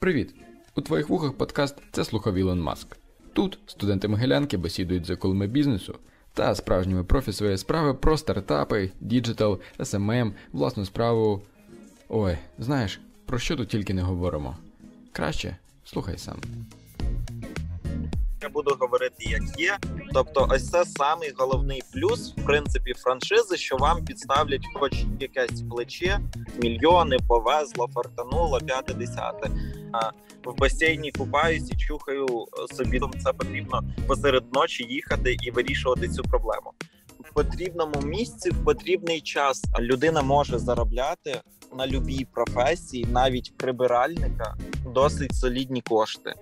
Привіт! У твоїх вухах подкаст це слухав Ілон Маск. Тут студенти Могилянки бесідують з акулами бізнесу та справжніми профі своєї справи про стартапи, digital, SMM, власну справу. Ой, знаєш, про що тут тільки не говоримо. Краще слухай сам. Я буду говорити, як є. Тобто, ось це самий головний плюс, в принципі, франшизи, що вам підставлять хоч якесь плече, мільйони повезло, фартануло, п'яте десяте. В басейні купаюсь і чухаю собі. Це потрібно посеред ночі їхати і вирішувати цю проблему. В потрібному місці, в потрібний час людина може заробляти на любій професії, навіть прибиральника, досить солідні кошти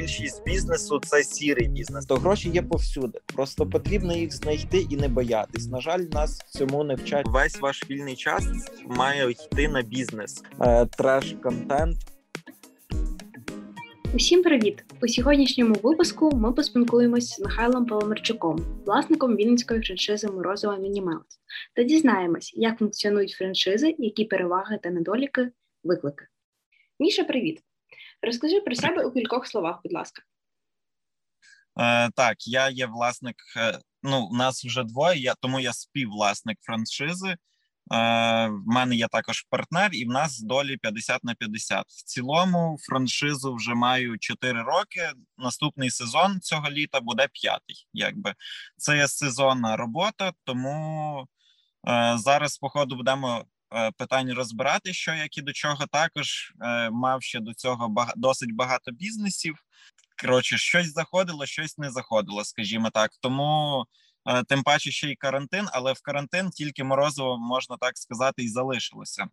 більшість бізнесу це сірий бізнес. То гроші є повсюди. Просто потрібно їх знайти і не боятись. На жаль, нас цьому не вчать. Весь ваш вільний час має йти на бізнес, е, треш контент. Усім привіт! У сьогоднішньому випуску ми поспілкуємось з Михайлом Паламарчуком, власником вінницької франшизи Морозова Мінімаус, та дізнаємось, як функціонують франшизи, які переваги та недоліки, виклики. Міша, привіт! Розкажи про себе у кількох словах, будь ласка. Е, Так, я є власник. Е, ну, нас вже двоє, я, тому я співвласник франшизи. Е, В мене є також партнер, і в нас долі 50 на 50. В цілому франшизу вже маю 4 роки. Наступний сезон цього літа буде п'ятий. Якби це є сезонна робота, тому е, зараз, по ходу, будемо Е, питань розбирати, що як і до чого також мав ще до цього бага, досить багато бізнесів. Коротше, щось заходило, щось не заходило, скажімо так. Тому тим паче ще й карантин, але в карантин тільки морозиво, можна так сказати, і залишилося.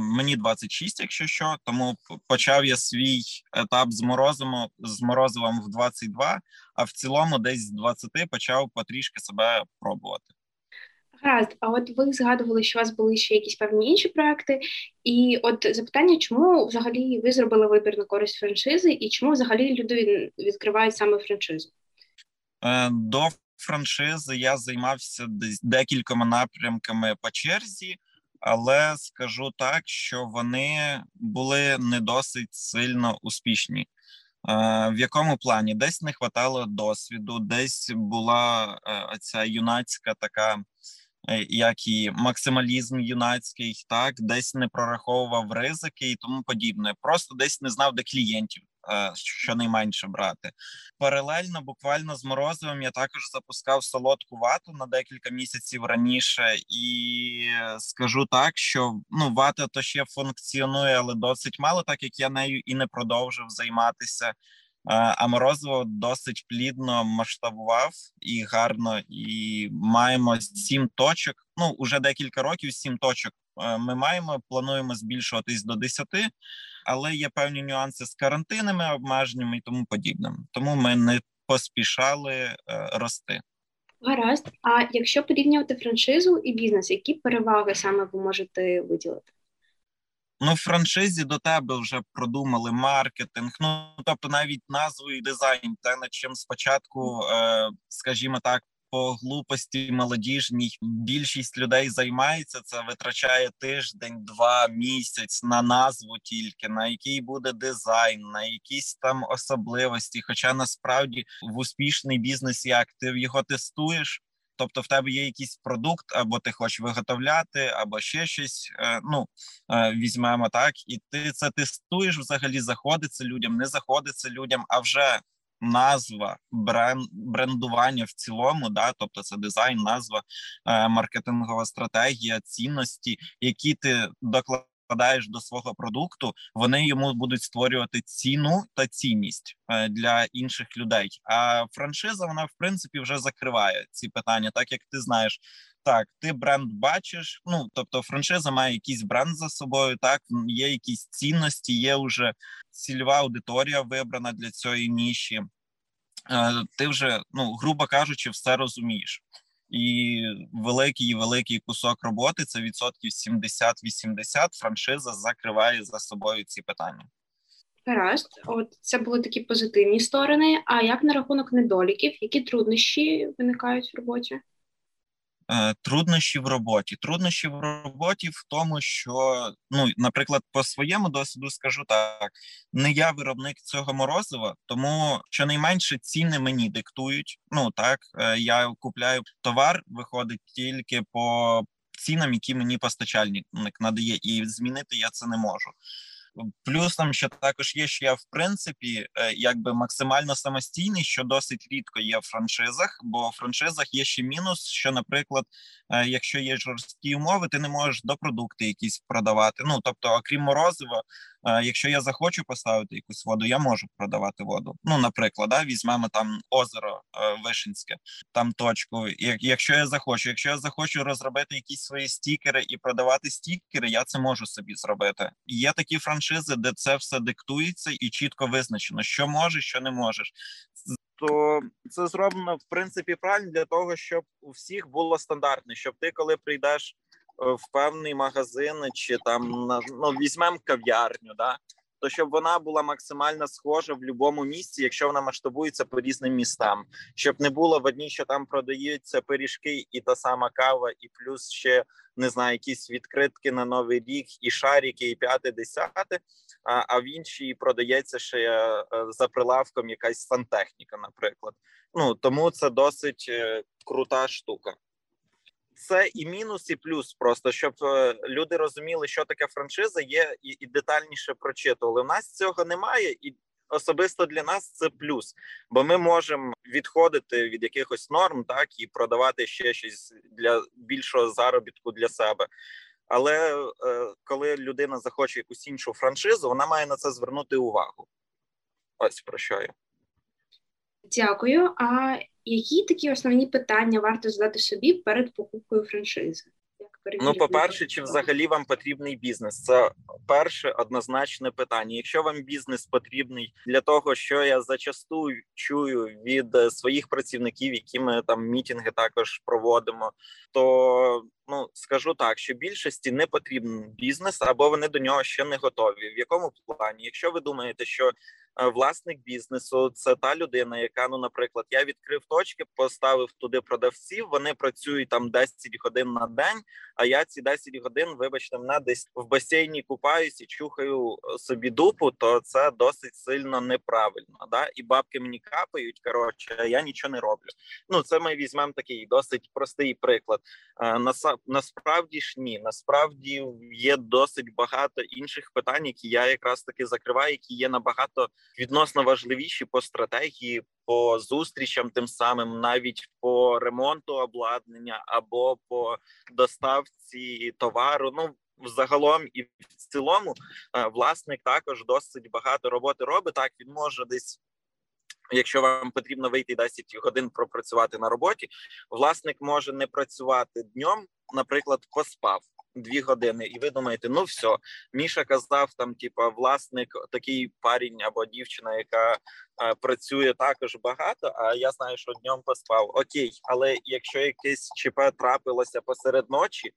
Мені 26, якщо що, тому почав я свій етап з морозом з морозивом в 22, а в цілому, десь з 20 почав потрішки себе пробувати. Гаразд, а от ви згадували, що у вас були ще якісь певні інші проекти, і от запитання, чому взагалі ви зробили вибір на користь франшизи, і чому взагалі люди відкривають саме франшизу? Е, до франшизи я займався десь декількома напрямками по черзі, але скажу так, що вони були не досить сильно успішні. Е, в якому плані десь не хватало досвіду, десь була е, ця юнацька така Е, як і максималізм юнацький, так десь не прораховував ризики і тому подібне. Просто десь не знав, де клієнтів щонайменше брати. Паралельно, буквально з морозивом, я також запускав солодку вату на декілька місяців раніше, і скажу так, що ну вата то ще функціонує, але досить мало, так як я нею і не продовжив займатися. А морозиво досить плідно масштабував і гарно, і маємо сім точок. Ну уже декілька років. Сім точок е, ми маємо. Плануємо збільшуватись до десяти, але є певні нюанси з карантинними обмеженнями і тому подібним. Тому ми не поспішали е, рости. Гаразд. А якщо порівнювати франшизу і бізнес, які переваги саме ви можете виділити? Ну, в франшизі до тебе вже продумали маркетинг. Ну тобто, навіть назву і дизайн, те над чим спочатку, е, скажімо так, по глупості молодіжній більшість людей займається. Це витрачає тиждень, два місяць на назву тільки на який буде дизайн, на якісь там особливості. Хоча насправді в успішний бізнес, як ти його тестуєш. Тобто, в тебе є якийсь продукт, або ти хочеш виготовляти, або ще щось. Е, ну е, візьмемо так, і ти це тестуєш взагалі, заходиться людям, не заходиться людям, а вже назва, бренд, брендування в цілому, да, тобто це дизайн, назва, е, маркетингова стратегія, цінності, які ти докладаєш до свого продукту, вони йому будуть створювати ціну та цінність е, для інших людей. А франшиза вона в принципі вже закриває ці питання, так як ти знаєш. Так, ти бренд бачиш. Ну тобто, франшиза має якийсь бренд за собою. Так є якісь цінності, є вже цільова аудиторія вибрана для цієї ніші. Е, ти вже, ну грубо кажучи, все розумієш і великий великий кусок роботи це відсотків 70-80 Франшиза закриває за собою ці питання. Гаразд, от це були такі позитивні сторони. А як на рахунок недоліків, які труднощі виникають в роботі? Е, труднощі в роботі. Труднощі в роботі в тому, що ну, наприклад, по своєму досвіду скажу так: не я виробник цього морозива, тому щонайменше ціни мені диктують. Ну так е, я купляю товар, виходить тільки по цінам, які мені постачальник надає, і змінити я це не можу. Плюсом, що також є, що я в принципі е, якби максимально самостійний, що досить рідко є в франшизах, бо в франшизах є ще мінус, що, наприклад, е, якщо є жорсткі умови, ти не можеш до продукти якісь продавати. Ну тобто, окрім морозива, якщо я захочу поставити якусь воду, я можу продавати воду. Ну, наприклад, да, візьмемо там озеро е, Вишинське, там точку. Якщо я захочу, якщо я захочу розробити якісь свої стікери і продавати стікери, я це можу собі зробити. Є такі франшизи, де це все диктується і чітко визначено, що можеш, що не можеш. То це зроблено в принципі правильно для того, щоб у всіх було стандартне, щоб ти, коли прийдеш Е, в певний магазин, чи там ну, візьмемо кав'ярню, да то щоб вона була максимально схожа в будь-якому місці, якщо вона масштабується по різним містам, щоб не було в одній, що там продаються пиріжки, і та сама кава, і плюс ще не знаю, якісь відкритки на новий рік, і шарики, і п'яте, десяте. А а в іншій продається ще е, за прилавком якась сантехніка, наприклад. Ну тому це досить е, крута штука це і мінус, і плюс, просто щоб е, люди розуміли, що таке франшиза, є і, і детальніше прочитували. У нас цього немає, і особисто для нас це плюс, бо ми можемо відходити від якихось норм, так і продавати ще щось для більшого заробітку для себе. Але е, коли людина захоче якусь іншу франшизу, вона має на це звернути увагу. Ось про що я. Дякую. А які такі основні питання варто задати собі перед покупкою франшизи? Ну, по перше, чи взагалі вам потрібний бізнес? Це перше однозначне питання. Якщо вам бізнес потрібний для того, що я зачасту чую від е, своїх працівників, які ми там мітинги також проводимо, то ну скажу так, що більшості не потрібен бізнес або вони до нього ще не готові. В якому плані? Якщо ви думаєте, що власник бізнесу це та людина, яка ну, наприклад, я відкрив точки, поставив туди продавців. Вони працюють там 10 годин на день. А я ці 10 годин, вибачте, мене десь в басейні купаюсь і чухаю собі дупу. То це досить сильно неправильно. Да, і бабки мені капають. Коротше, я нічого не роблю. Ну це ми візьмемо такий досить простий приклад. Е, насправді ж ні, насправді є досить багато інших питань, які я якраз таки закриваю, які є набагато відносно важливіші по стратегії, по зустрічам, тим самим навіть по ремонту обладнання або по доставці товару. Ну Загалом і в цілому е, власник також досить багато роботи робить. Так він може десь, якщо вам потрібно вийти 10 годин пропрацювати на роботі, власник може не працювати днем, наприклад, поспав дві години, і ви думаєте, ну все, Міша казав там, типа, власник, такий парень або дівчина, яка а, працює також багато. А я знаю, що днем поспав. Окей, але якщо якесь ЧП трапилося посеред ночі.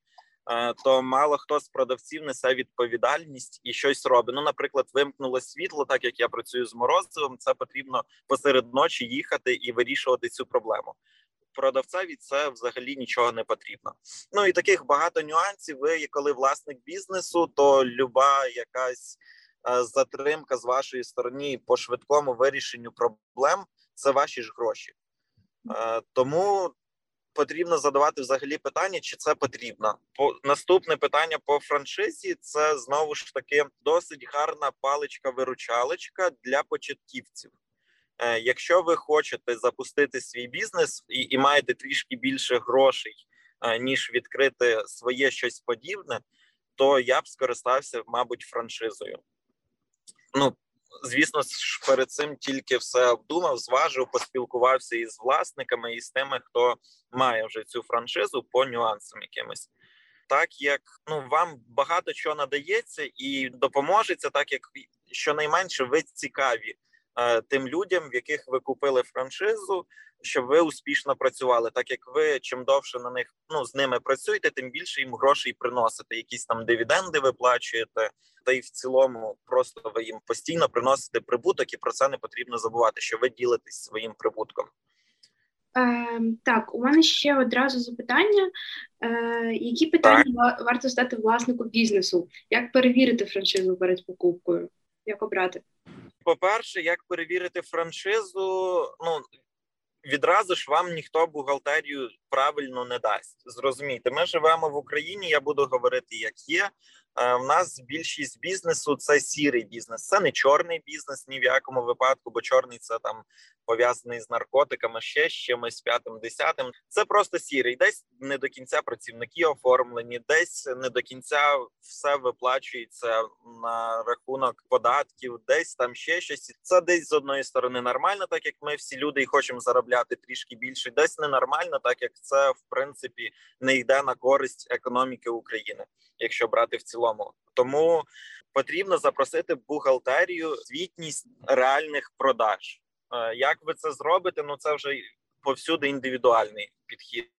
То мало хто з продавців несе відповідальність і щось робить. Ну, наприклад, вимкнуло світло, так як я працюю з морозивом. Це потрібно посеред ночі їхати і вирішувати цю проблему продавцеві це взагалі нічого не потрібно. Ну і таких багато нюансів. Ви коли власник бізнесу, то люба якась е, затримка з вашої сторони по швидкому вирішенню проблем це ваші ж гроші. Е, тому потрібно задавати взагалі питання, чи це потрібно. По наступне питання по франшизі це знову ж таки досить гарна паличка-виручалочка для початківців. Е, якщо ви хочете запустити свій бізнес і, і маєте трішки більше грошей, е, ніж відкрити своє щось подібне, то я б скористався, мабуть, франшизою. Ну, звісно ж, перед цим тільки все обдумав, зважив, поспілкувався із власниками і з тими, хто має вже цю франшизу по нюансам якимось. Так як ну вам багато чого надається і допоможеться, так як щонайменше ви цікаві тим людям, в яких ви купили франшизу, щоб ви успішно працювали. Так як ви чим довше на них ну з ними працюєте, тим більше їм грошей приносите. Якісь там дивіденди виплачуєте, та й в цілому просто ви їм постійно приносите прибуток, і про це не потрібно забувати, що ви ділитесь своїм прибутком. Е, Так, у мене ще одразу запитання. Е, Які питання так. варто стати власнику бізнесу? Як перевірити франшизу перед покупкою? Як обрати? По-перше, як перевірити франшизу? Ну відразу ж вам ніхто бухгалтерію правильно не дасть. Зрозумійте, ми живемо в Україні. Я буду говорити, як є. Е, нас більшість бізнесу це сірий бізнес, це не чорний бізнес ні в якому випадку, бо чорний це там пов'язаний з наркотиками, ще з чимось п'ятим, десятим. Це просто сірий. Десь не до кінця працівники оформлені, десь не до кінця все виплачується на рахунок податків, десь там ще щось. Це десь з одної сторони нормально, так як ми всі люди і хочемо заробляти трішки більше. Десь ненормально, так як це в принципі не йде на користь економіки України, якщо брати в цілому. Тому потрібно запросити бухгалтерію звітність реальних продаж. Е, як ви це зробите? Ну це вже повсюди індивідуальний підхід.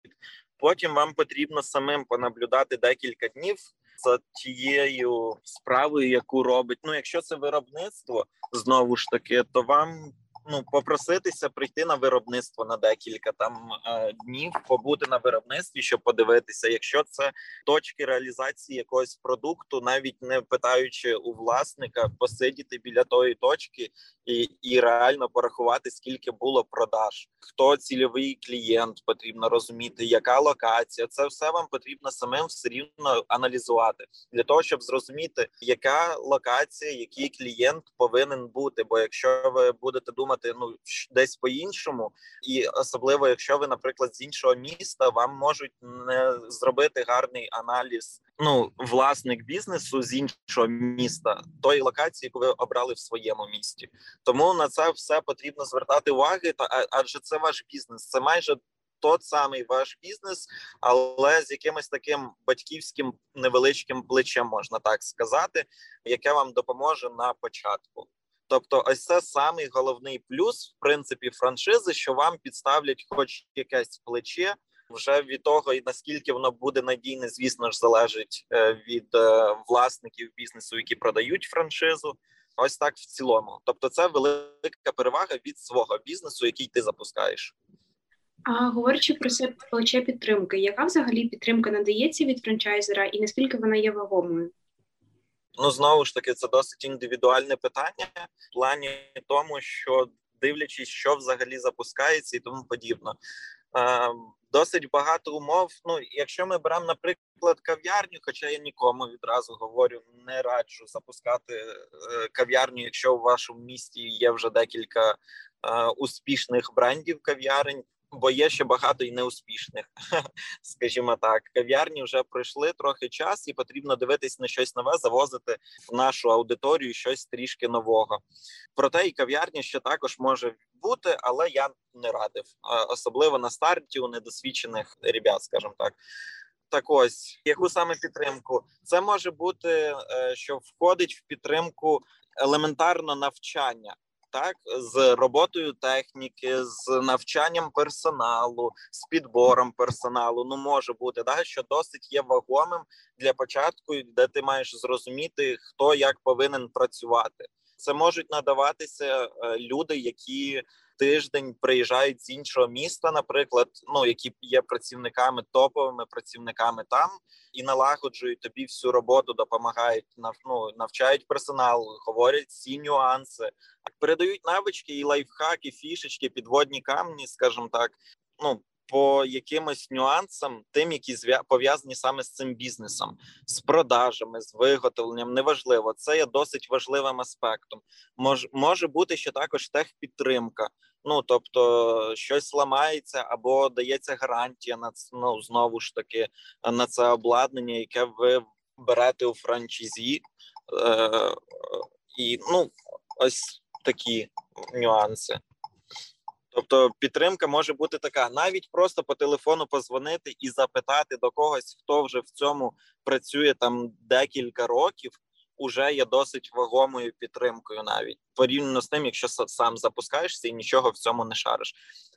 Потім вам потрібно самим понаблюдати декілька днів за тією справою, яку робить. Ну, якщо це виробництво знову ж таки, то вам ну попроситися прийти на виробництво на декілька там е, днів, побути на виробництві, щоб подивитися, якщо це точки реалізації якогось продукту, навіть не питаючи у власника, посидіти біля тої точки і і реально порахувати, скільки було продаж, хто цільовий клієнт, потрібно розуміти, яка локація. Це все вам потрібно самим все рівно аналізувати для того, щоб зрозуміти, яка локація, який клієнт повинен бути. Бо якщо ви будете думати, думати ну десь по іншому, і особливо, якщо ви, наприклад, з іншого міста, вам можуть не зробити гарний аналіз. Ну, власник бізнесу з іншого міста, тої локації, яку ви обрали в своєму місті. Тому на це все потрібно звертати уваги. Адже це ваш бізнес, це майже тот самий ваш бізнес, але з якимось таким батьківським невеличким плечем можна так сказати, яке вам допоможе на початку. Тобто, ось це самий головний плюс в принципі франшизи, що вам підставлять, хоч якесь плече. Вже від того, і наскільки воно буде надійне, звісно ж, залежить е, від е, власників бізнесу, які продають франшизу. Ось так в цілому. Тобто, це велика перевага від свого бізнесу, який ти запускаєш. А говорячи про це плече підтримки, яка взагалі підтримка надається від франчайзера, і наскільки вона є вагомою? Ну знову ж таки, це досить індивідуальне питання в плані тому, що дивлячись, що взагалі запускається, і тому подібно. Досить багато умов. Ну, якщо ми беремо, наприклад, кав'ярню, хоча я нікому відразу говорю, не раджу запускати е, кав'ярню, якщо у вашому місті є вже декілька е, успішних брендів кав'ярень бо є ще багато і неуспішних, скажімо так. Кав'ярні вже пройшли трохи час, і потрібно дивитись на щось нове, завозити в нашу аудиторію щось трішки нового. Проте і кав'ярня ще також може бути, але я не радив, особливо на старті у недосвідчених ребят, скажімо так. Так ось яку саме підтримку це може бути, е, що входить в підтримку елементарно навчання так з роботою техніки, з навчанням персоналу, з підбором персоналу. Ну може бути да, що досить є вагомим для початку, де ти маєш зрозуміти, хто як повинен працювати. Це можуть надаватися е, люди, які тиждень приїжджають з іншого міста, наприклад, ну які є працівниками топовими працівниками там і налагоджують тобі всю роботу, допомагають ну, навчають персонал, говорять всі нюанси, передають навички і лайфхаки, фішечки, підводні камні, скажімо так. Ну по якимось нюансам, тим, які пов'язані саме з цим бізнесом, з продажами, з виготовленням, неважливо. Це є досить важливим аспектом. Мож, може бути ще також техпідтримка. Ну тобто щось ламається або дається гарантія на ну, знову ж таки на це обладнання, яке ви берете у франчизі, Е, і ну ось такі нюанси. Тобто підтримка може бути така: навіть просто по телефону позвонити і запитати до когось, хто вже в цьому працює там декілька років, уже є досить вагомою підтримкою, навіть порівняно з тим, якщо сам запускаєшся і нічого в цьому не шариш.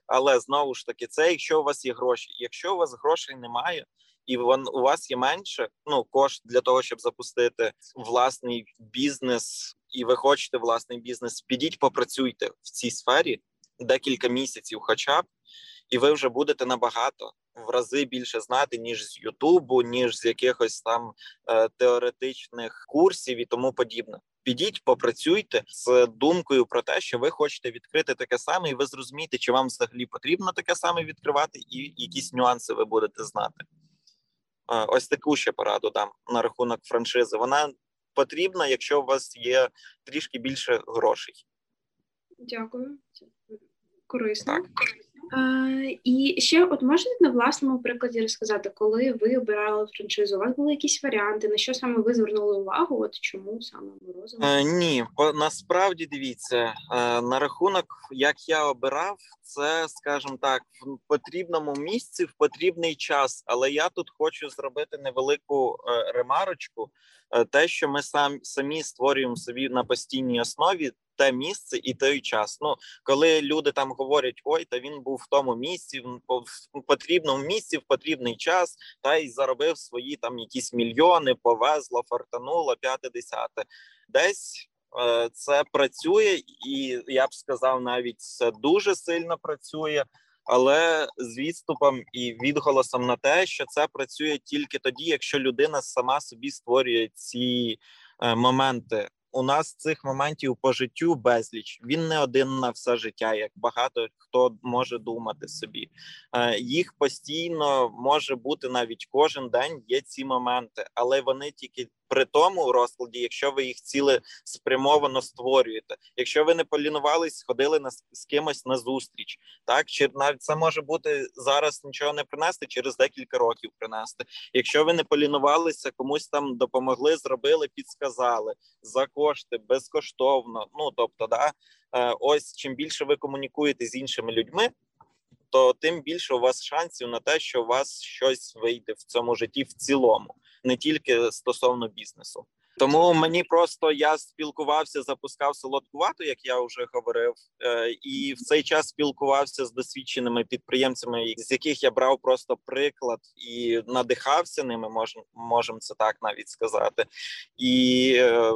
Але знову ж таки, це якщо у вас є гроші. Якщо у вас грошей немає, і вон у вас є менше ну кошт для того, щоб запустити власний бізнес, і ви хочете власний бізнес, підіть, попрацюйте в цій сфері декілька місяців, хоча б. і ви вже будете набагато в рази більше знати ніж з Ютубу, ніж з якихось там е, теоретичних курсів і тому подібне. Підіть, попрацюйте з думкою про те, що ви хочете відкрити таке саме, і ви зрозумієте, чи вам взагалі потрібно таке саме відкривати, і якісь нюанси ви будете знати. Е, ось таку ще пораду дам на рахунок франшизи. Вона потрібна, якщо у вас є трішки більше грошей. Дякую, корисно. Так. І ще, от можете на власному прикладі розказати, коли ви обирали франшизу, у вас були якісь варіанти, на що саме ви звернули увагу? От чому саме морозиво? Е, ні, насправді дивіться е, на рахунок, як я обирав, це скажімо так, в потрібному місці в потрібний час. Але я тут хочу зробити невелику е, ремарочку. Те, що ми сам самі створюємо собі на постійній основі, те місце і той час. Ну коли люди там говорять, ой, та він був в тому місці, в потрібному місці в потрібний час, та й заробив свої там якісь мільйони, повезло, фартануло, п'яте десяте. Десь е, це працює, і я б сказав, навіть це дуже сильно працює. Але з відступом і відголосом на те, що це працює тільки тоді, якщо людина сама собі створює ці е, моменти у нас цих моментів по життю безліч. Він не один на все життя, як багато хто може думати собі. Е, їх постійно може бути навіть кожен день. Є ці моменти, але вони тільки при тому розкладі, якщо ви їх ціле спрямовано створюєте. Якщо ви не полінувались, ходили на з кимось на зустріч, так чи навіть це може бути зараз нічого не принести, через декілька років принести. Якщо ви не полінувалися, комусь там допомогли, зробили, підсказали за кошти безкоштовно. Ну тобто, да е, ось чим більше ви комунікуєте з іншими людьми. То тим більше у вас шансів на те, що у вас щось вийде в цьому житті в цілому не тільки стосовно бізнесу. Тому мені просто я спілкувався, запускав солодку вату, як я вже говорив, е, і в цей час спілкувався з досвідченими підприємцями, з яких я брав просто приклад і надихався ними. Можемо це так навіть сказати, і е,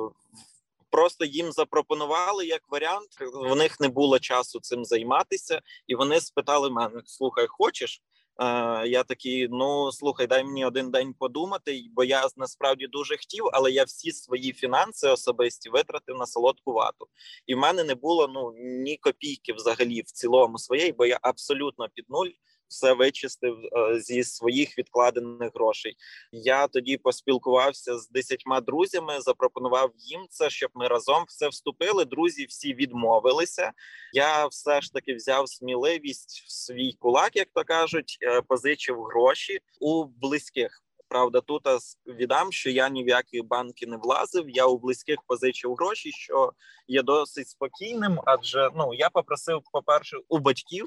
просто їм запропонували як варіант. У них не було часу цим займатися, і вони спитали мене: слухай, хочеш? Я такий, ну слухай, дай мені один день подумати, бо я насправді дуже хотів, але я всі свої фінанси особисті витратив на солодку вату, і в мене не було ну ні копійки взагалі в цілому своєї, бо я абсолютно під нуль все вичистив е, зі своїх відкладених грошей. Я тоді поспілкувався з десятьма друзями, запропонував їм це, щоб ми разом все вступили. Друзі всі відмовилися. Я все ж таки взяв сміливість в свій кулак, як то кажуть, е, позичив гроші у близьких. Правда, тут віддам, що я ні в які банки не влазив. Я у близьких позичив гроші, що є досить спокійним. Адже ну я попросив, по перше, у батьків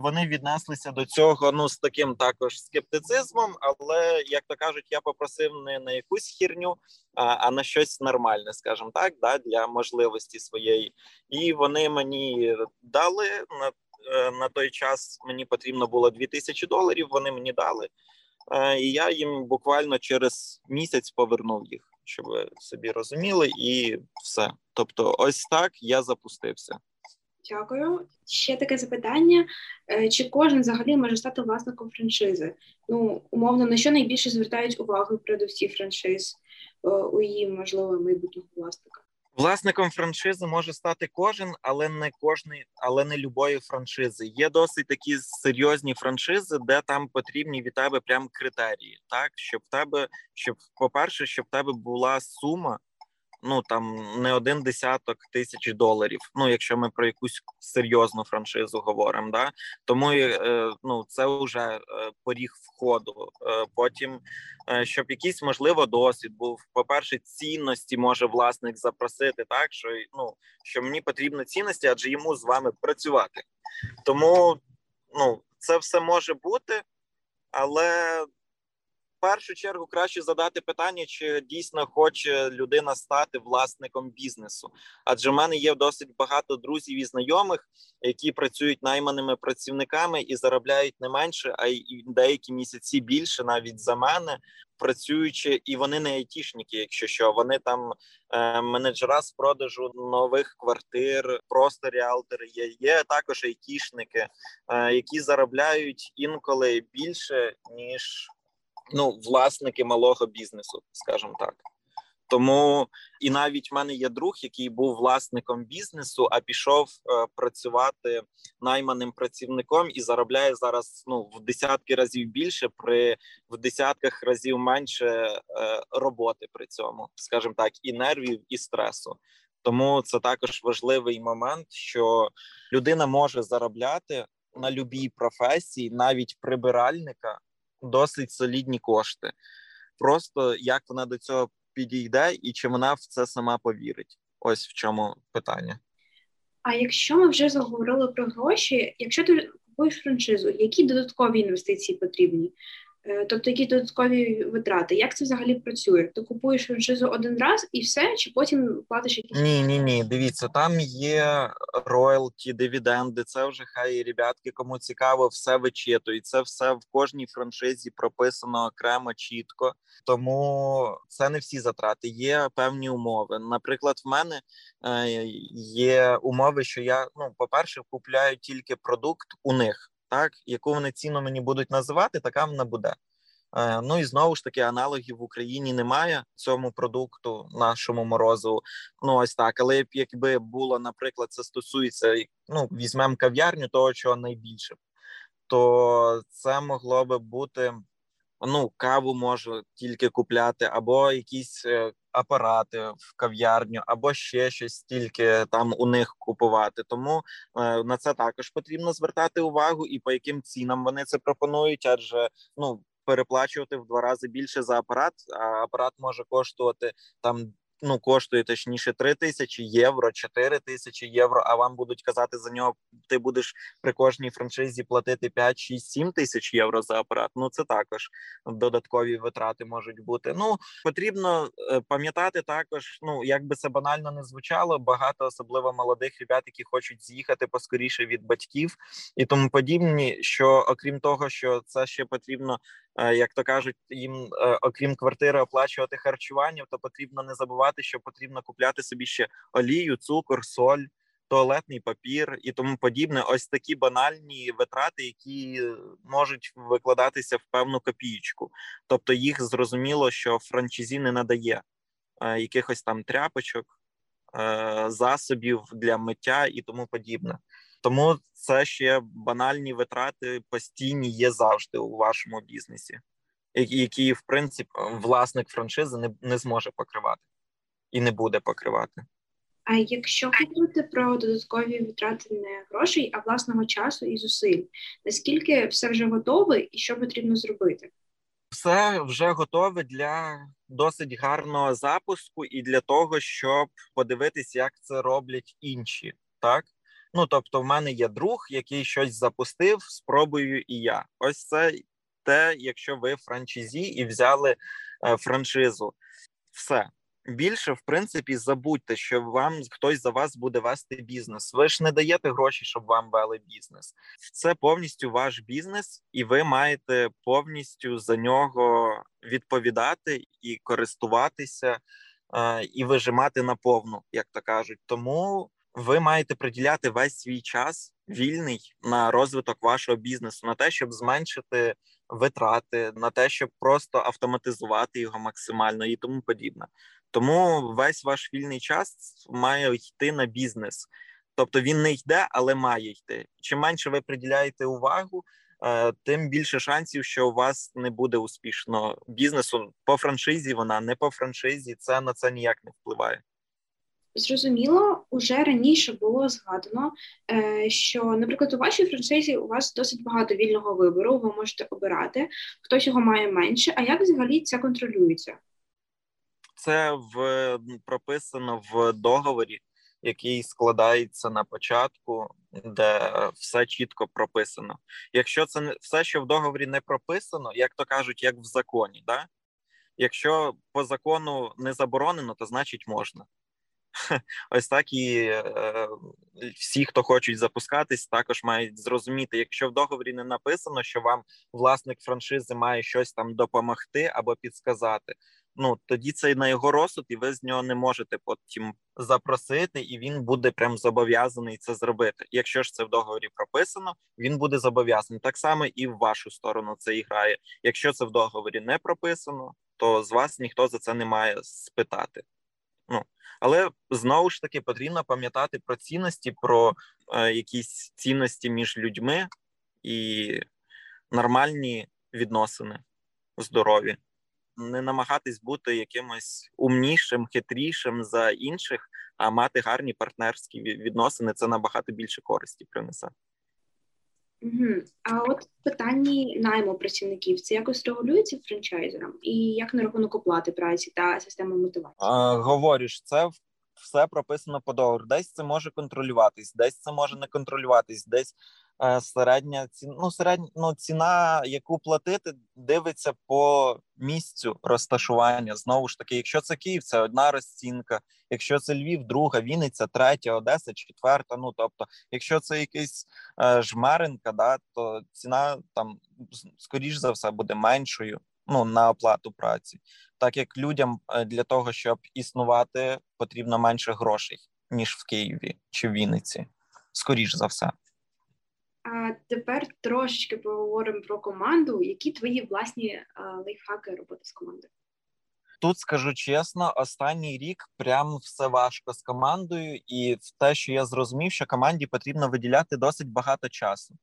вони віднеслися до цього ну з таким також скептицизмом. Але як то кажуть, я попросив не на якусь хірню, а а на щось нормальне, скажімо так, да, для можливості своєї. І вони мені дали на е, на той час. Мені потрібно було 2000 доларів. Вони мені дали, е, і я їм буквально через місяць повернув їх, щоб ви собі розуміли, і все. Тобто, ось так я запустився. Дякую. Ще таке запитання: е, чи кожен взагалі може стати власником франшизи? Ну, умовно, на що найбільше звертають увагу передусі франшиз е, у її можливо майбутнього власника? Власником франшизи може стати кожен, але не кожний, але не любої франшизи. Є досить такі серйозні франшизи, де там потрібні від тебе прям критерії, так щоб в тебе, щоб, по перше, щоб в тебе була сума ну там не один десяток тисяч доларів. Ну, якщо ми про якусь серйозну франшизу говоримо, да тому е, ну це вже е, поріг входу. Е, потім щоб якийсь можливо досвід був. По перше, цінності може власник запросити, так що ну що мені потрібно цінності, адже йому з вами працювати. Тому ну це все може бути, але першу чергу краще задати питання, чи дійсно хоче людина стати власником бізнесу. Адже в мене є досить багато друзів і знайомих, які працюють найманими працівниками і заробляють не менше, а й деякі місяці більше навіть за мене. Працюючи, і вони не айтішники, якщо що, вони там е, менеджера з продажу нових квартир, просто реалтери є. Є також айтішники, е, які заробляють інколи більше ніж ну, власники малого бізнесу, скажімо так. Тому і навіть в мене є друг, який був власником бізнесу, а пішов е, працювати найманим працівником і заробляє зараз ну в десятки разів більше, при в десятках разів менше е, роботи при цьому, скажімо так, і нервів, і стресу. Тому це також важливий момент, що людина може заробляти на любій професії, навіть прибиральника, досить солідні кошти. Просто як вона до цього підійде і чи вона в це сама повірить? Ось в чому питання. А якщо ми вже заговорили про гроші, якщо ти купуєш франшизу, які додаткові інвестиції потрібні? Е, тобто, які додаткові витрати? Як це взагалі працює? Ти купуєш франшизу один раз і все, чи потім платиш якісь? Ні, ні, ні. Дивіться, там є роялті, дивіденди. Це вже хай ребятки, кому цікаво, все вичитують. Це все в кожній франшизі прописано окремо, чітко. Тому це не всі затрати. Є певні умови. Наприклад, в мене е, є умови, що я ну, по перше, купляю тільки продукт у них так яку вони ціну мені будуть називати, така вона буде. Е, ну і знову ж таки аналогів в Україні немає цьому продукту, нашому морозу. Ну ось так. Але якби було, наприклад, це стосується ну візьмемо кав'ярню, того чого найбільше, то це могло би бути. Ну, каву можу тільки купляти, або якісь е, апарати в кав'ярню, або ще щось тільки там у них купувати. Тому е, на це також потрібно звертати увагу, і по яким цінам вони це пропонують, адже ну. Переплачувати в два рази більше за апарат, а апарат може коштувати там ну коштує точніше 3 тисячі євро, 4 тисячі євро. А вам будуть казати за нього, ти будеш при кожній франшизі платити 5, 6, 7 тисяч євро за апарат. Ну це також додаткові витрати можуть бути. Ну потрібно е, пам'ятати також. Ну як би це банально не звучало, багато особливо молодих ребят, які хочуть з'їхати поскоріше від батьків і тому подібні. Що окрім того, що це ще потрібно як то кажуть, їм е, окрім квартири оплачувати харчування, то потрібно не забувати, що потрібно купляти собі ще олію, цукор, соль, туалетний папір і тому подібне. Ось такі банальні витрати, які можуть викладатися в певну копієчку. Тобто їх зрозуміло, що франчайзі не надає е, якихось там тряпочок, засобів для миття і тому подібне. Тому це ще банальні витрати постійні є завжди у вашому бізнесі, які, в принципі, власник франшизи не, не зможе покривати і не буде покривати. А якщо говорити про додаткові витрати не грошей, а власного часу і зусиль, наскільки все вже готове і що потрібно зробити? Все вже готове для досить гарного запуску і для того, щоб подивитись, як це роблять інші, так Ну тобто, в мене є друг, який щось запустив, спробую і я. Ось це те, якщо ви франчайзі і взяли е, франшизу, все. Більше, в принципі, забудьте, що вам хтось за вас буде вести бізнес. Ви ж не даєте гроші, щоб вам вели бізнес. Це повністю ваш бізнес, і ви маєте повністю за нього відповідати і користуватися, е, і вижимати наповну, як то кажуть. Тому ви маєте приділяти весь свій час вільний на розвиток вашого бізнесу, на те, щоб зменшити витрати, на те, щоб просто автоматизувати його максимально і тому подібне. Тому весь ваш вільний час має йти на бізнес. Тобто він не йде, але має йти. Чим менше ви приділяєте увагу, е, тим більше шансів, що у вас не буде успішно бізнесу по франшизі. Вона не по франшизі, це на це ніяк не впливає. Зрозуміло, уже раніше було згадано, е, що, наприклад, у вашій франшизі у вас досить багато вільного вибору, ви можете обирати, хтось його має менше. А як взагалі це контролюється? Це в прописано в договорі, який складається на початку, де все чітко прописано. Якщо це не все, що в договорі не прописано, як то кажуть, як в законі, да? якщо по закону не заборонено, то значить можна. Ось так і е, всі, хто хочуть запускатись, також мають зрозуміти, якщо в договорі не написано, що вам власник франшизи має щось там допомогти або підсказати. Ну тоді це на його розсуд, і ви з нього не можете потім запросити, і він буде прям зобов'язаний це зробити. Якщо ж це в договорі прописано, він буде зобов'язаний. Так само і в вашу сторону це і грає. Якщо це в договорі не прописано, то з вас ніхто за це не має спитати. Ну але знову ж таки потрібно пам'ятати про цінності, про е, якісь цінності між людьми і нормальні відносини здорові. Не намагатись бути якимось умнішим, хитрішим за інших, а мати гарні партнерські відносини це набагато більше користі принесе. А от в питанні найму працівників це якось регулюється франчайзером? І як на рахунок оплати праці та системи мотивації? А, Говориш, це все прописано по договору. Десь це може контролюватись, десь це може не контролюватись, десь середня ціна, ну, середня ну, ціна, яку платити, дивиться по місцю розташування. Знову ж таки, якщо це Київ, це одна розцінка. Якщо це Львів, друга, Вінниця, третя, Одеса, четверта. Ну тобто, якщо це якийсь е, жмеренка, да, то ціна там скоріш за все буде меншою ну на оплату праці, так як людям е, для того, щоб існувати, потрібно менше грошей ніж в Києві чи в Вінниці, скоріш за все. А тепер трошечки поговоримо про команду. Які твої власні е, лайфхаки роботи з командою? Тут скажу чесно, останній рік прям все важко з командою, і в те, що я зрозумів, що команді потрібно виділяти досить багато часу.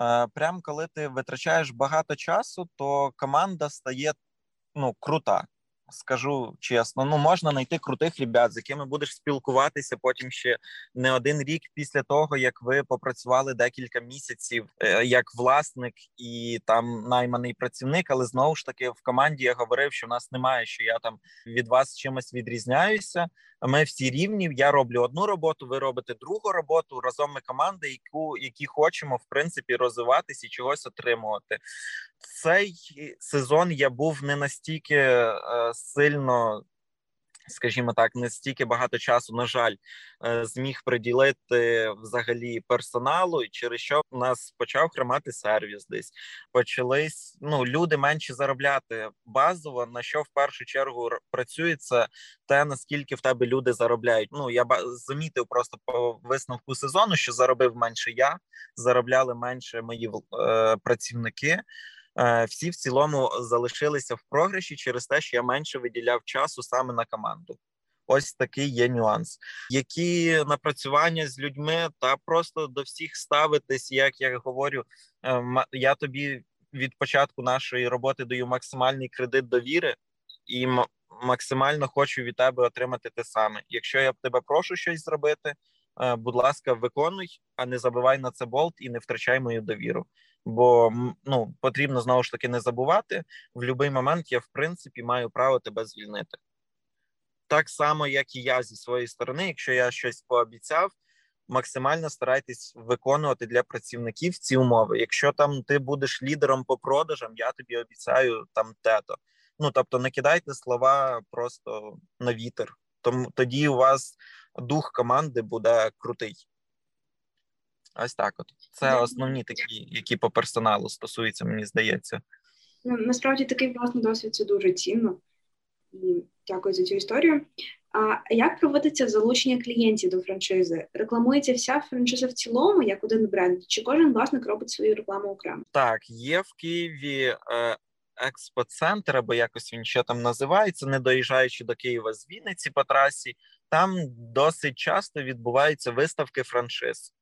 Е, прям коли ти витрачаєш багато часу, то команда стає ну крута. Скажу чесно, ну можна знайти крутих ребят, з якими будеш спілкуватися потім ще не один рік після того, як ви попрацювали декілька місяців е, як власник і там найманий працівник. Але знову ж таки в команді я говорив, що в нас немає, що я там від вас чимось відрізняюся. Ми всі рівні. Я роблю одну роботу, ви робите другу роботу. Разом ми команда, яку які хочемо в принципі розвиватися і чогось отримувати. Цей сезон я був не настільки е, сильно скажімо так, не стільки багато часу, на жаль, е, зміг приділити взагалі персоналу, і через що в нас почав хромати сервіс. Десь почались ну люди менше заробляти базово. На що в першу чергу працюється те, наскільки в тебе люди заробляють. Ну я замітив просто по висновку сезону, що заробив менше я, заробляли менше мої е, працівники. Е, всі в цілому залишилися в програші через те, що я менше виділяв часу саме на команду. Ось такий є нюанс. Які напрацювання з людьми, та просто до всіх ставитись, як я говорю, е, я тобі від початку нашої роботи даю максимальний кредит довіри і максимально хочу від тебе отримати те саме. Якщо я тебе прошу щось зробити, е, будь ласка, виконуй, а не забивай на це болт і не втрачай мою довіру бо ну потрібно знову ж таки не забувати в будь-який момент я в принципі маю право тебе звільнити. Так само, як і я зі своєї сторони, якщо я щось пообіцяв, максимально старайтесь виконувати для працівників ці умови. Якщо там ти будеш лідером по продажам, я тобі обіцяю там тето. Ну тобто, не кидайте слова просто на вітер. Тому тоді у вас дух команди буде крутий. Ось так, от це основні такі, які по персоналу стосуються, мені здається. Ну насправді такий власний досвід це дуже цінно і дякую за цю історію. А як проводиться залучення клієнтів до франшизи? Рекламується вся франшиза в цілому, як один бренд, чи кожен власник робить свою рекламу окремо? Так, є в Києві е, експоцентр, або якось він ще там називається, не доїжджаючи до Києва з Вінниці по трасі. Там досить часто відбуваються виставки франшиз.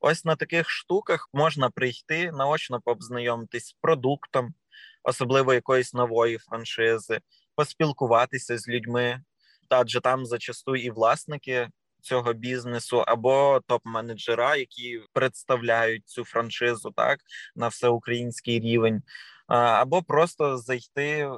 Ось на таких штуках можна прийти наочно познайомитись з продуктом, особливо якоїсь нової франшизи, поспілкуватися з людьми, адже там зачасту і власники цього бізнесу, або топ-менеджера, які представляють цю франшизу так на всеукраїнський рівень. Або просто зайти. Е,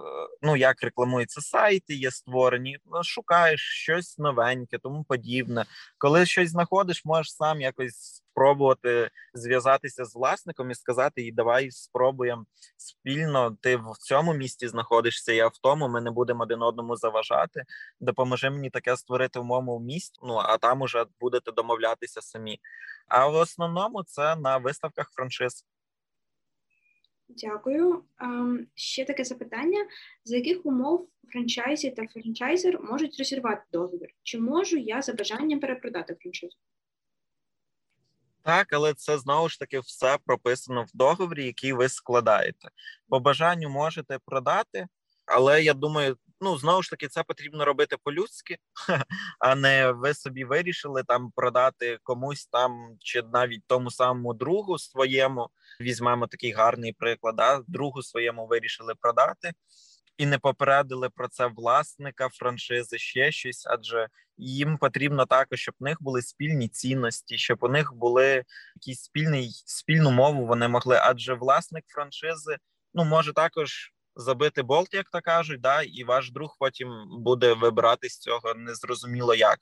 ну як рекламуються сайти, є створені, ну, шукаєш щось новеньке, тому подібне. Коли щось знаходиш, можеш сам якось спробувати зв'язатися з власником і сказати: і давай спробуємо спільно. Ти в цьому місті знаходишся, я в тому. Ми не будемо один одному заважати. Допоможи мені таке створити в моєму місті. Ну а там уже будете домовлятися самі. А в основному це на виставках франшиз. Дякую. Ем, ще таке запитання: за яких умов франчайзі та франчайзер можуть розірвати договір? Чи можу я за бажанням перепродати франшизу? Так, але це знову ж таки все прописано в договорі, який ви складаєте. По бажанню можете продати, але я думаю, ну знову ж таки, це потрібно робити по-людськи, а не ви собі вирішили там продати комусь там чи навіть тому самому другу своєму. Візьмемо такий гарний приклад. да? Другу своєму вирішили продати. І не попередили про це власника франшизи, ще щось, адже їм потрібно також, щоб в них були спільні цінності, щоб у них були якісь спільний спільну мову. Вони могли, адже власник франшизи ну може також забити болт, як то кажуть, да, і ваш друг потім буде вибирати з цього незрозуміло як,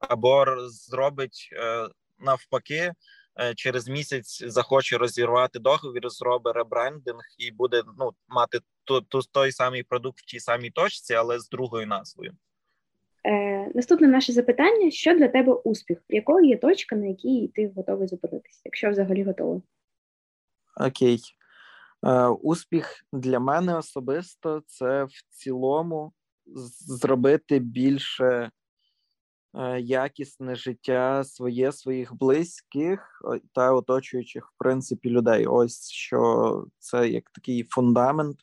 або зробить е, навпаки. Е, через місяць захоче розірвати договір, зробить ребрендинг і буде ну мати ту, ту той самий продукт в тій самій точці, але з другою назвою. Е, Наступне наше запитання: що для тебе успіх? Якою є точка, на якій ти готовий зупинитися, якщо взагалі готовий? Окей. Е, Успіх для мене особисто це в цілому зробити більше е, якісне життя своє, своїх близьких та оточуючих в принципі людей. Ось що це як такий фундамент,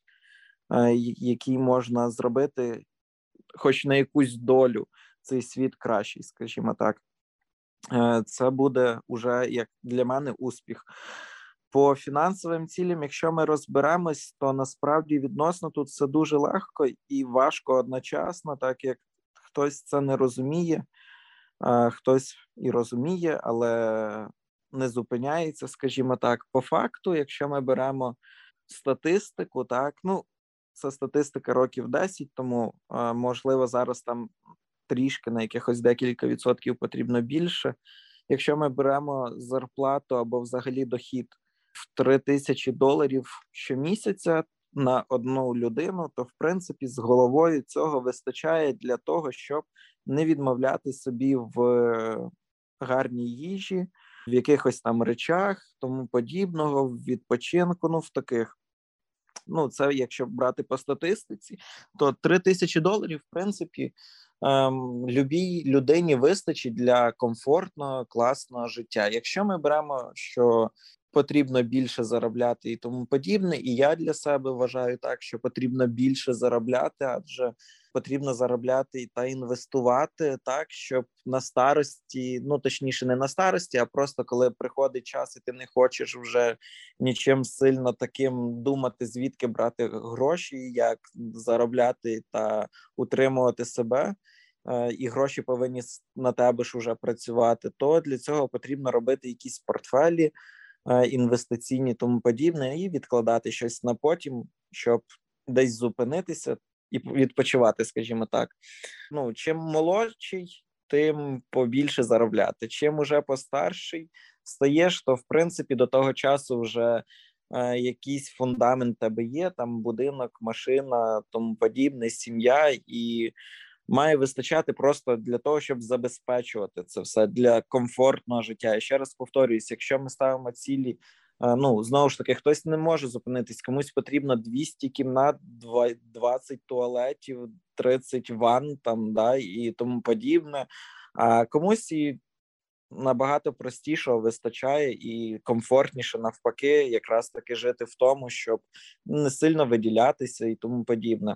е, який можна зробити хоч на якусь долю цей світ кращий, скажімо так. Це буде уже як для мене успіх. По фінансовим цілям, якщо ми розберемось, то насправді відносно тут все дуже легко і важко одночасно, так як хтось це не розуміє, хтось і розуміє, але не зупиняється, скажімо так. По факту, якщо ми беремо статистику, так ну це статистика років 10, тому можливо зараз там трішки на якихось декілька відсотків потрібно більше. Якщо ми беремо зарплату або взагалі дохід 3 тисячі доларів щомісяця на одну людину, то в принципі з головою цього вистачає для того, щоб не відмовляти собі в гарній їжі, в якихось там речах, тому подібного, в відпочинку, ну в таких ну це якщо брати по статистиці, то 3 тисячі доларів, в принципі, ем, любій людині вистачить для комфортного, класного життя. Якщо ми беремо, що потрібно більше заробляти і тому подібне, і я для себе вважаю так, що потрібно більше заробляти, адже потрібно заробляти та інвестувати так, щоб на старості, ну точніше, не на старості, а просто коли приходить час, і ти не хочеш вже нічим сильно таким думати, звідки брати гроші, як заробляти та утримувати себе. Е, і гроші повинні на тебе ж уже працювати. То для цього потрібно робити якісь портфелі інвестиційні, тому подібне, і відкладати щось на потім, щоб десь зупинитися і відпочивати, скажімо так. Ну чим молодший, тим побільше заробляти. Чим уже постарший стаєш, то в принципі до того часу вже е, якийсь фундамент тебе є, там будинок, машина, тому подібне, сім'я і. Має вистачати просто для того, щоб забезпечувати це все для комфортного життя. І ще раз повторююсь: якщо ми ставимо цілі Ну знову ж таки, хтось не може зупинитись, комусь потрібно 200 кімнат, 20 туалетів, 30 ванн там да і тому подібне. А комусь і набагато простішого вистачає і комфортніше навпаки, якраз таки жити в тому, щоб не сильно виділятися і тому подібне.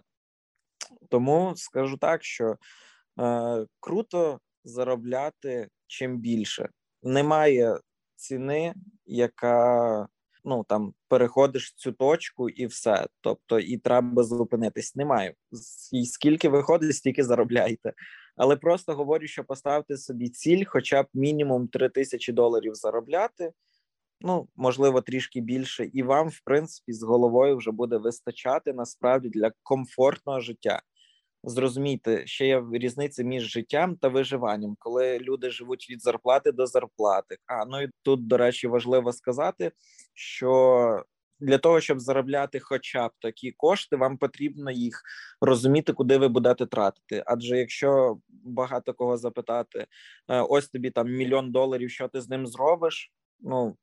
Тому скажу так, що е, круто заробляти чим більше. Немає ціни, яка ну там переходиш цю точку, і все. Тобто, і треба зупинитись. Немає і скільки виходить, стільки заробляйте. Але просто говорю, що поставте собі ціль, хоча б мінімум 3 тисячі доларів заробляти. Ну можливо трішки більше, і вам, в принципі, з головою вже буде вистачати насправді для комфортного життя. Зрозумійте, ще є різниця між життям та виживанням, коли люди живуть від зарплати до зарплати. А ну і тут, до речі, важливо сказати, що для того, щоб заробляти хоча б такі кошти, вам потрібно їх розуміти, куди ви будете тратити. Адже якщо багато кого запитати, «Е, ось тобі там мільйон доларів, що ти з ним зробиш? Ну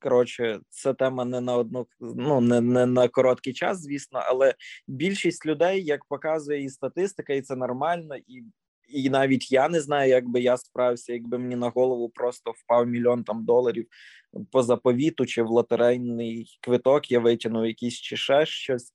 коротше, це тема не на одну, ну не, не на короткий час, звісно, але більшість людей, як показує і статистика, і це нормально, і і навіть я не знаю, як би я справився, якби мені на голову просто впав мільйон там доларів по заповіту чи в лотерейний квиток я витягнув якийсь чи ще щось.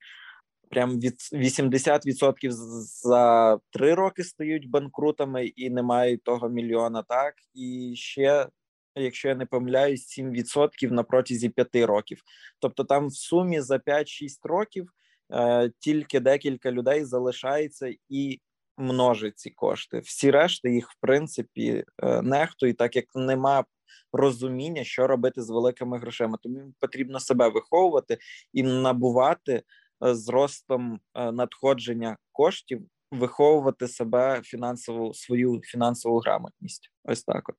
Прям від 80% за три роки стають банкрутами і не мають того мільйона. Так і ще, якщо я не помиляюсь, 7% на протязі 5 років. Тобто, там в сумі за 5-6 років е, тільки декілька людей залишається і множить ці кошти. Всі решти їх в принципі е, нехтують, так як нема розуміння, що робити з великими грошима. Тому потрібно себе виховувати і набувати е, з ростом е, надходження коштів, виховувати себе фінансову свою фінансову грамотність. Ось так, от.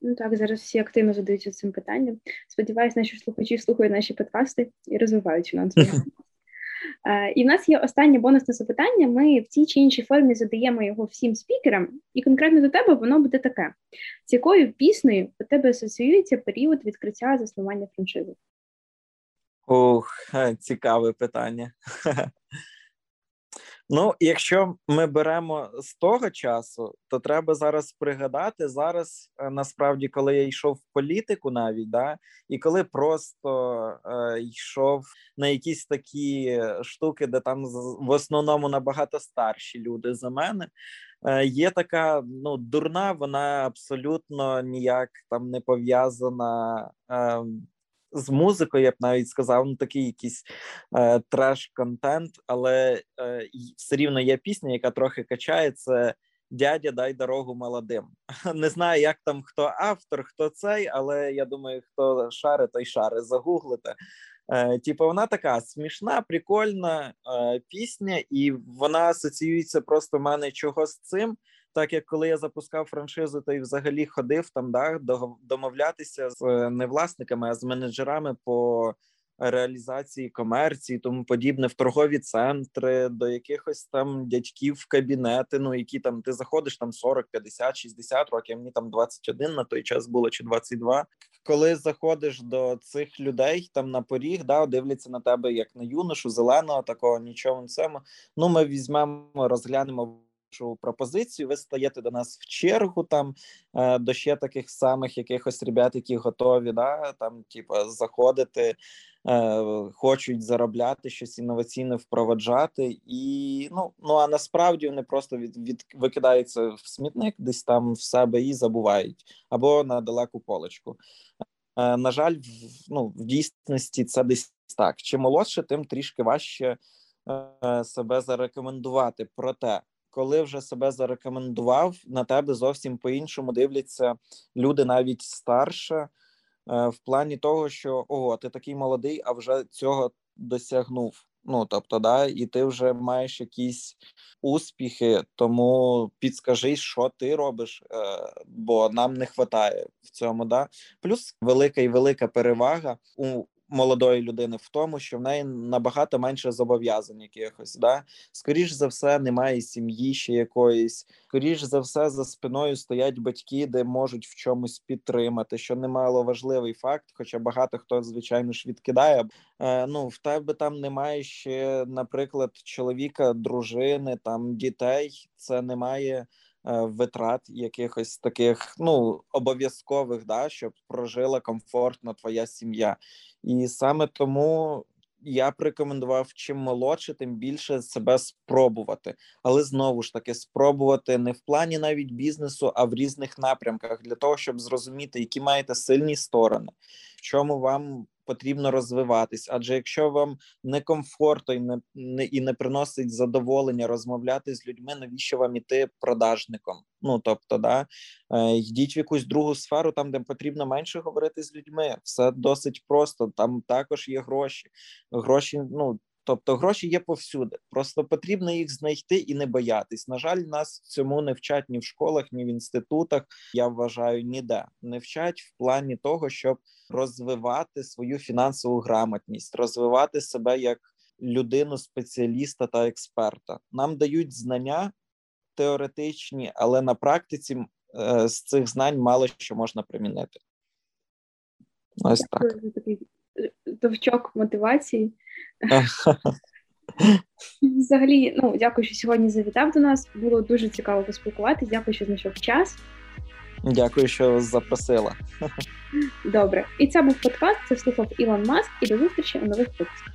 Ну так, зараз всі активно задаються цим питанням. Сподіваюсь, наші слухачі слухають наші подкасти і розвивають фінансову Е, і в нас є останнє бонусне запитання. Ми в цій чи іншій формі задаємо його всім спікерам, і конкретно до тебе воно буде таке: з якою піснею у тебе асоціюється період відкриття заснування франшизи? Ух, цікаве питання. Ну, якщо ми беремо з того часу, то треба зараз пригадати зараз. Е, насправді, коли я йшов в політику, навіть да, і коли просто е, йшов на якісь такі штуки, де там в основному набагато старші люди за мене. Е, Є така ну дурна, вона абсолютно ніяк там не пов'язана. Е, з музикою, я б навіть сказав, ну такий якийсь е, треш-контент, але е, все рівно є пісня, яка трохи качає. Це дядя, дай дорогу молодим. Не знаю, як там хто автор, хто цей, але я думаю, хто шари, той шари загуглите. Е, Типу, вона така смішна, прикольна е, пісня, і вона асоціюється просто в мене чого з цим так як коли я запускав франшизу, то й взагалі ходив там, да, домовлятися з е, не власниками, а з менеджерами по реалізації комерції, тому подібне в торгові центри, до якихось там дядьків кабінети. Ну які там ти заходиш там 40, 50, 60 років. Мені там 21 на той час було чи 22. Коли заходиш до цих людей там на поріг, да дивляться на тебе як на юношу, зеленого такого нічого не цьому. Ну ми візьмемо, розглянемо пропозицію, ви стаєте до нас в чергу там е, до ще таких самих якихось ребят, які готові, да там, типу, заходити, е, хочуть заробляти щось інноваційне впроваджати, і ну ну а насправді вони просто від, від викидаються в смітник, десь там в себе і забувають або на далеку полочку. Е, на жаль, в, ну в дійсності це десь так. Чим молодше, тим трішки важче себе зарекомендувати. Проте коли вже себе зарекомендував, на тебе зовсім по-іншому дивляться люди навіть старше, е, в плані того, що ого, ти такий молодий, а вже цього досягнув. Ну тобто, да, і ти вже маєш якісь успіхи, тому підскажи, що ти робиш, е, бо нам не вистачає в цьому. Да, плюс велика і велика перевага у молодої людини в тому, що в неї набагато менше зобов'язань якихось. Да? Скоріш за все, немає сім'ї ще якоїсь. Скоріш за все, за спиною стоять батьки, де можуть в чомусь підтримати, що немало важливий факт. Хоча багато хто, звичайно ж, відкидає. Е, Ну, в тебе там немає ще, наприклад, чоловіка, дружини, там дітей. Це немає. Е, витрат якихось таких ну обов'язкових, да, щоб прожила комфортно твоя сім'я, і саме тому я б рекомендував чим молодше, тим більше себе спробувати, але знову ж таки спробувати не в плані навіть бізнесу, а в різних напрямках для того, щоб зрозуміти, які маєте сильні сторони, в чому вам потрібно розвиватись. Адже якщо вам некомфортно і не, не і не приносить задоволення розмовляти з людьми, навіщо вам іти продажником? Ну тобто, да е, йдіть в якусь другу сферу, там де потрібно менше говорити з людьми. Все досить просто. Там також є гроші. Гроші, ну Тобто гроші є повсюди, просто потрібно їх знайти і не боятись. На жаль, нас цьому не вчать ні в школах, ні в інститутах. Я вважаю, ніде не вчать в плані того, щоб розвивати свою фінансову грамотність, розвивати себе як людину, спеціаліста та експерта. Нам дають знання теоретичні, але на практиці е, з цих знань мало що можна примінити. Ось так. Такий товчок мотивації. Взагалі, ну дякую, що сьогодні завітав до нас. Було дуже цікаво поспілкуватися. Дякую, що знайшов час. Дякую, що запросила. Добре, і це був подкаст. Це слухав Ілон Маск, і до зустрічі у нових випусках.